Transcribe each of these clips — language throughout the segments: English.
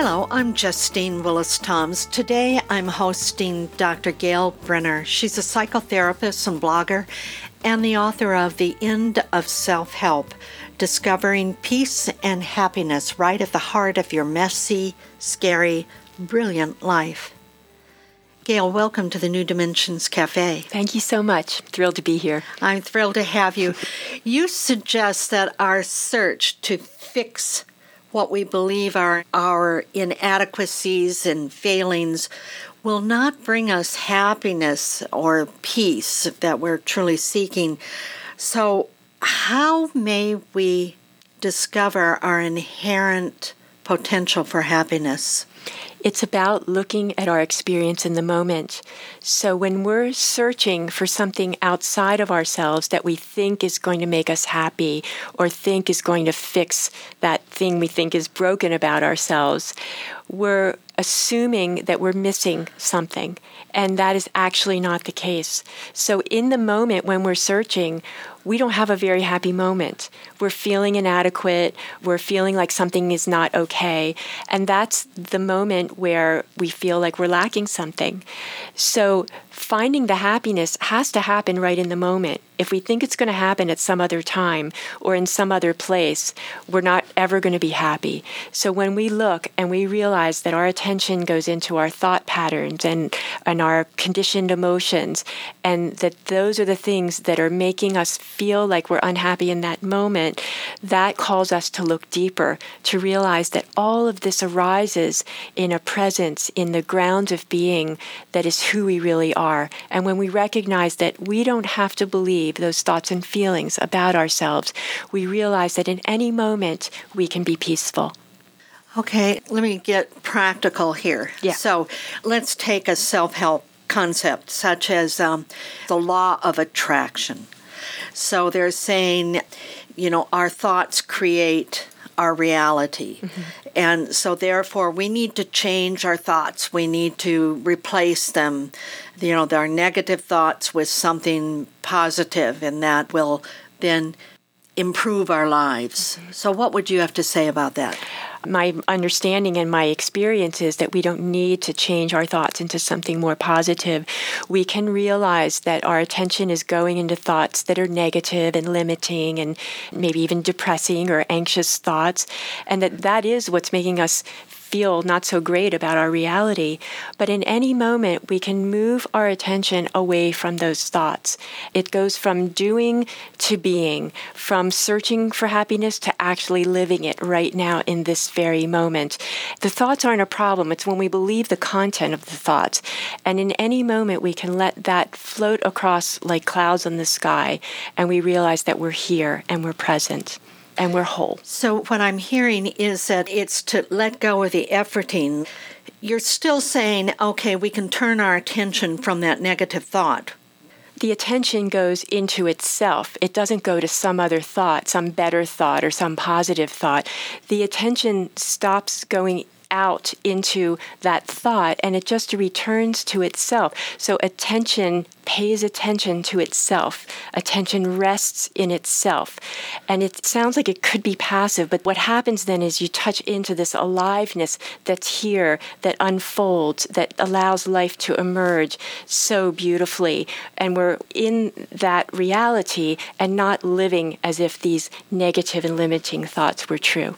Hello, I'm Justine Willis Toms. Today I'm hosting Dr. Gail Brenner. She's a psychotherapist and blogger and the author of The End of Self Help Discovering Peace and Happiness Right at the Heart of Your Messy, Scary, Brilliant Life. Gail, welcome to the New Dimensions Cafe. Thank you so much. Thrilled to be here. I'm thrilled to have you. You suggest that our search to fix what we believe are our inadequacies and failings will not bring us happiness or peace that we're truly seeking. So, how may we discover our inherent potential for happiness? It's about looking at our experience in the moment. So when we're searching for something outside of ourselves that we think is going to make us happy or think is going to fix that thing we think is broken about ourselves, we're assuming that we're missing something. And that is actually not the case. So in the moment when we're searching, we don't have a very happy moment. We're feeling inadequate. We're feeling like something is not okay. And that's the moment where we feel like we're lacking something. So finding the happiness has to happen right in the moment. If we think it's going to happen at some other time or in some other place, we're not ever going to be happy. So when we look and we realize that our attention goes into our thought patterns and, and our conditioned emotions, and that those are the things that are making us feel like we're unhappy in that moment, that calls us to look deeper, to realize that all of this arises in a presence, in the ground of being that is who we really are. And when we recognize that we don't have to believe those thoughts and feelings about ourselves, we realize that in any moment we can be peaceful. Okay, let me get practical here. Yeah. So let's take a self help concept such as um, the law of attraction. So they're saying, you know, our thoughts create our reality. Mm-hmm. And so, therefore, we need to change our thoughts. We need to replace them, you know, our negative thoughts with something positive, and that will then improve our lives. Mm-hmm. So, what would you have to say about that? My understanding and my experience is that we don't need to change our thoughts into something more positive. We can realize that our attention is going into thoughts that are negative and limiting and maybe even depressing or anxious thoughts, and that that is what's making us feel not so great about our reality. But in any moment, we can move our attention away from those thoughts. It goes from doing to being, from searching for happiness to actually living it right now in this very moment. The thoughts aren't a problem, it's when we believe the content of the thoughts. And in any moment, we can let that float across like clouds in the sky, and we realize that we're here and we're present and we're whole. So, what I'm hearing is that it's to let go of the efforting. You're still saying, okay, we can turn our attention from that negative thought. The attention goes into itself. It doesn't go to some other thought, some better thought, or some positive thought. The attention stops going out into that thought and it just returns to itself. So attention pays attention to itself. Attention rests in itself. And it sounds like it could be passive, but what happens then is you touch into this aliveness that's here, that unfolds, that allows life to emerge so beautifully. And we're in that reality and not living as if these negative and limiting thoughts were true.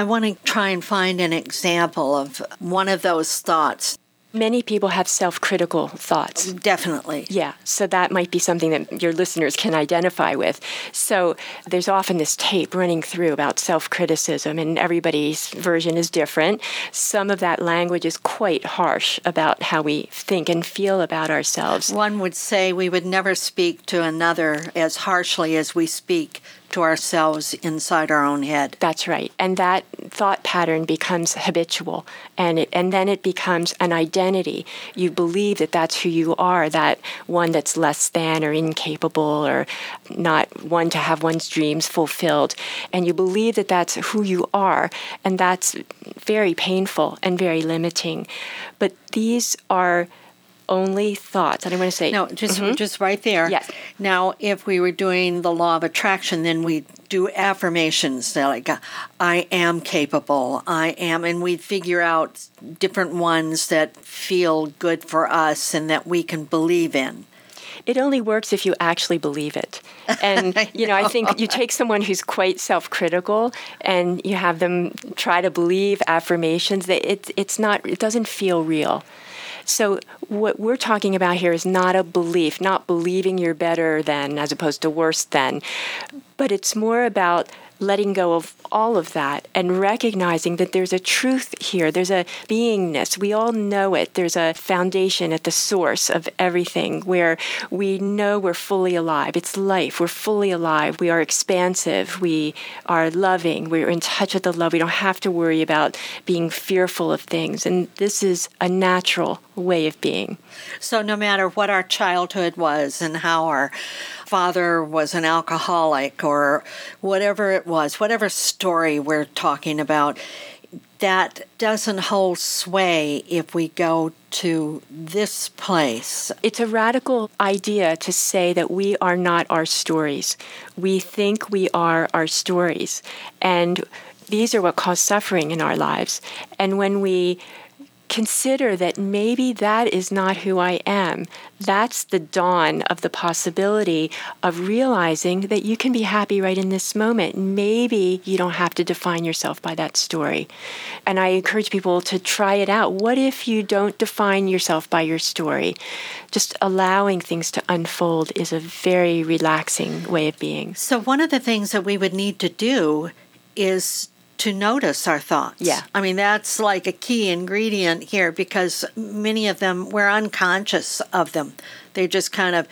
I want to try and find an example of one of those thoughts. Many people have self critical thoughts. Definitely. Yeah, so that might be something that your listeners can identify with. So there's often this tape running through about self criticism, and everybody's version is different. Some of that language is quite harsh about how we think and feel about ourselves. One would say we would never speak to another as harshly as we speak to ourselves inside our own head. That's right. And that thought pattern becomes habitual and it and then it becomes an identity. You believe that that's who you are, that one that's less than or incapable or not one to have one's dreams fulfilled. And you believe that that's who you are and that's very painful and very limiting. But these are only thoughts. I don't want to say no, just mm-hmm. just right there. Yes. Now, if we were doing the law of attraction, then we do affirmations like "I am capable," "I am," and we figure out different ones that feel good for us and that we can believe in it only works if you actually believe it. And you know, I think you take someone who's quite self-critical and you have them try to believe affirmations that it, it's not it doesn't feel real. So, what we're talking about here is not a belief, not believing you're better than as opposed to worse than, but it's more about letting go of all of that and recognizing that there's a truth here. There's a beingness. We all know it. There's a foundation at the source of everything where we know we're fully alive. It's life. We're fully alive. We are expansive. We are loving. We're in touch with the love. We don't have to worry about being fearful of things. And this is a natural way of being. So, no matter what our childhood was and how our father was an alcoholic or whatever it was, whatever story we're talking about, that doesn't hold sway if we go to this place. It's a radical idea to say that we are not our stories. We think we are our stories. And these are what cause suffering in our lives. And when we consider that maybe that is not who I am. That's the dawn of the possibility of realizing that you can be happy right in this moment. Maybe you don't have to define yourself by that story. And I encourage people to try it out. What if you don't define yourself by your story? Just allowing things to unfold is a very relaxing way of being. So, one of the things that we would need to do is to notice our thoughts. Yeah. I mean, that's like a key ingredient here because many of them, we're unconscious of them. They just kind of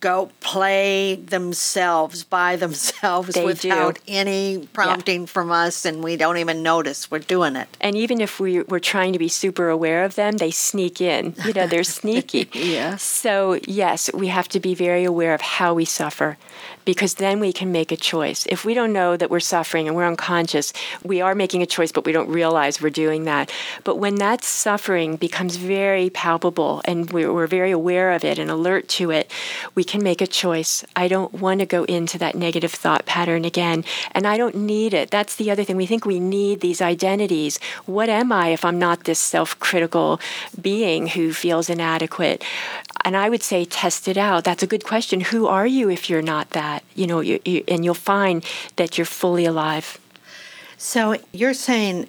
go play themselves by themselves they without do. any prompting yeah. from us, and we don't even notice we're doing it. And even if we, we're trying to be super aware of them, they sneak in. You know, they're sneaky. yeah. So, yes, we have to be very aware of how we suffer because then we can make a choice. If we don't know that we're suffering and we're unconscious, we are making a choice, but we don't realize we're doing that. But when that suffering becomes very palpable and we're, very aware of it and alert to it, we can make a choice. I don't want to go into that negative thought pattern again, and I don't need it. That's the other thing. We think we need these identities. What am I if I'm not this self critical being who feels inadequate? And I would say, test it out. That's a good question. Who are you if you're not that? You know, you, you, and you'll find that you're fully alive. So you're saying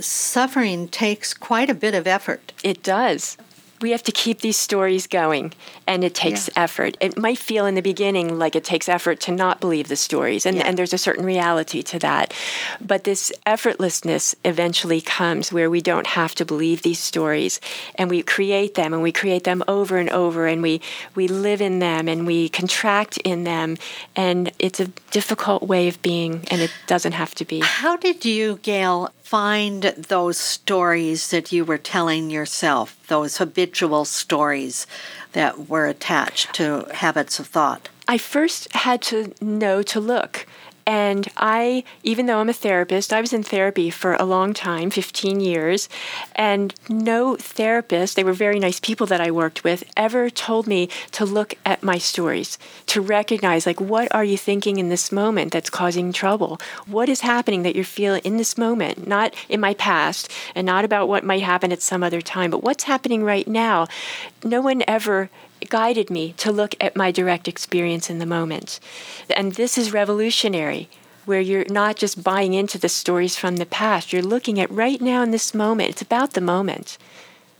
suffering takes quite a bit of effort. It does we have to keep these stories going and it takes yeah. effort it might feel in the beginning like it takes effort to not believe the stories and, yeah. and there's a certain reality to that but this effortlessness eventually comes where we don't have to believe these stories and we create them and we create them over and over and we we live in them and we contract in them and it's a difficult way of being and it doesn't have to be how did you gail find those stories that you were telling yourself, those habitual stories that were attached to habits of thought? I first had to know to look. And I, even though I'm a therapist, I was in therapy for a long time 15 years. And no therapist, they were very nice people that I worked with, ever told me to look at my stories, to recognize, like, what are you thinking in this moment that's causing trouble? What is happening that you're feeling in this moment? Not in my past and not about what might happen at some other time, but what's happening right now. No one ever guided me to look at my direct experience in the moment. And this is revolutionary, where you're not just buying into the stories from the past, you're looking at right now in this moment. It's about the moment.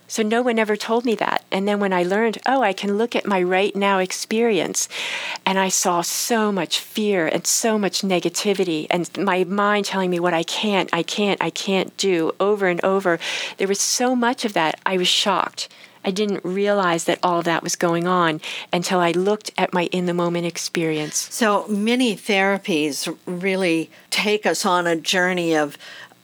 So no one ever told me that. And then when I learned, oh, I can look at my right now experience, and I saw so much fear and so much negativity, and my mind telling me what I can't, I can't, I can't do over and over. There was so much of that. I was shocked. I didn't realize that all of that was going on until I looked at my in the moment experience. So many therapies really take us on a journey of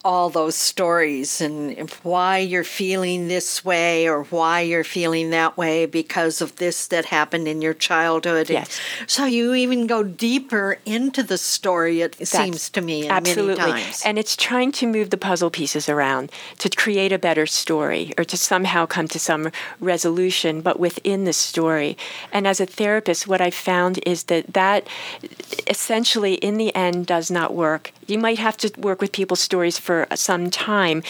all those stories and why you're feeling this way or why you're feeling that way because of this that happened in your childhood. Yes. So you even go deeper into the story, it That's seems to me, absolutely. And it's trying to move the puzzle pieces around to create a better story or to somehow come to some resolution, but within the story. And as a therapist, what I've found is that that essentially, in the end, does not work. You might have to work with people's stories for some time,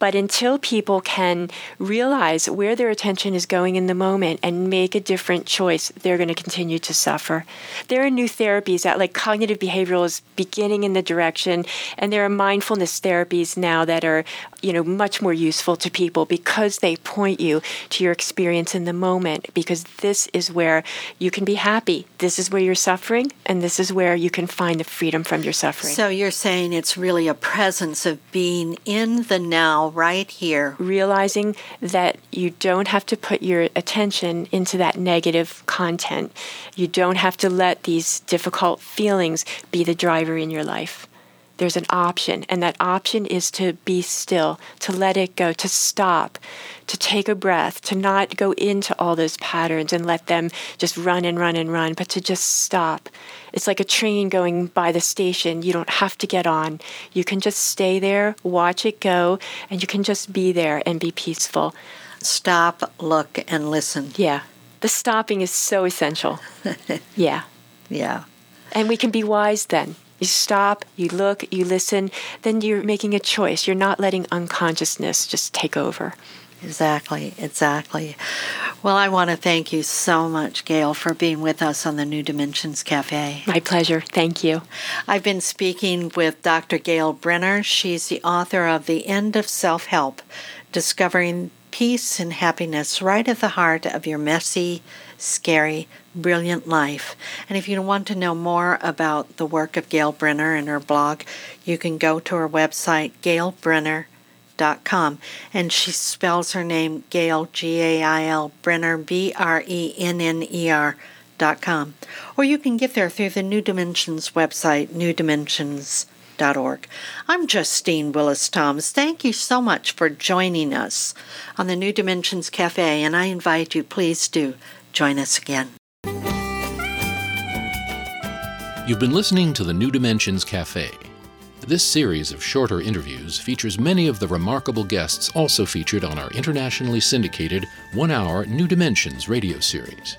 but until people can realize where their attention is going in the moment and make a different choice, they're going to continue to suffer. There are new therapies that, like cognitive behavioral, is beginning in the direction, and there are mindfulness therapies now that are, you know, much more useful to people because they point you to your experience in the moment. Because this is where you can be happy. This is where you're suffering, and this is where you can find the freedom from your suffering. So you're saying it's really a presence of being in the now, right here. Realizing that you don't have to put your attention into that negative content. You don't have to let these difficult feelings be the driver in your life there's an option, and that option is to be still, to let it go, to stop, to take a breath, to not go into all those patterns and let them just run and run and run, but to just stop. It's like a train going by the station. You don't have to get on. You can just stay there, watch it go, and you can just be there and be peaceful. Stop, look, and listen. Yeah. The stopping is so essential. yeah. Yeah. And we can be wise then. You stop, you look, you listen, then you're making a choice. You're not letting unconsciousness just take over. Exactly, exactly. Well, I want to thank you so much, Gail, for being with us on the New Dimensions Cafe. My pleasure. Thank you. I've been speaking with Dr. Gail Brenner. She's the author of The End of Self Help Discovering Peace and Happiness Right at the Heart of Your Messy, Scary, Brilliant Life. And if you want to know more about the work of Gail Brenner and her blog, you can go to her website, gailbrenner.com. And she spells her name Gail, G A I L, Brenner, B R E N N E R. Dot com. Or you can get there through the New Dimensions website, I'm Justine Willis Toms. Thank you so much for joining us on the New Dimensions Cafe, and I invite you, please do join us again. You've been listening to the New Dimensions Cafe. This series of shorter interviews features many of the remarkable guests also featured on our internationally syndicated one hour New Dimensions radio series.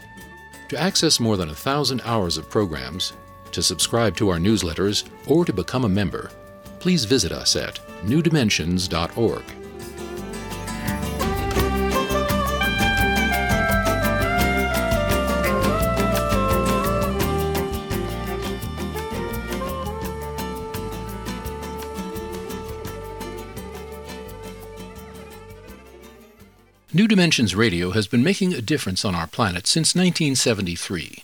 To access more than a thousand hours of programs, to subscribe to our newsletters, or to become a member, please visit us at newdimensions.org. New Dimensions Radio has been making a difference on our planet since 1973,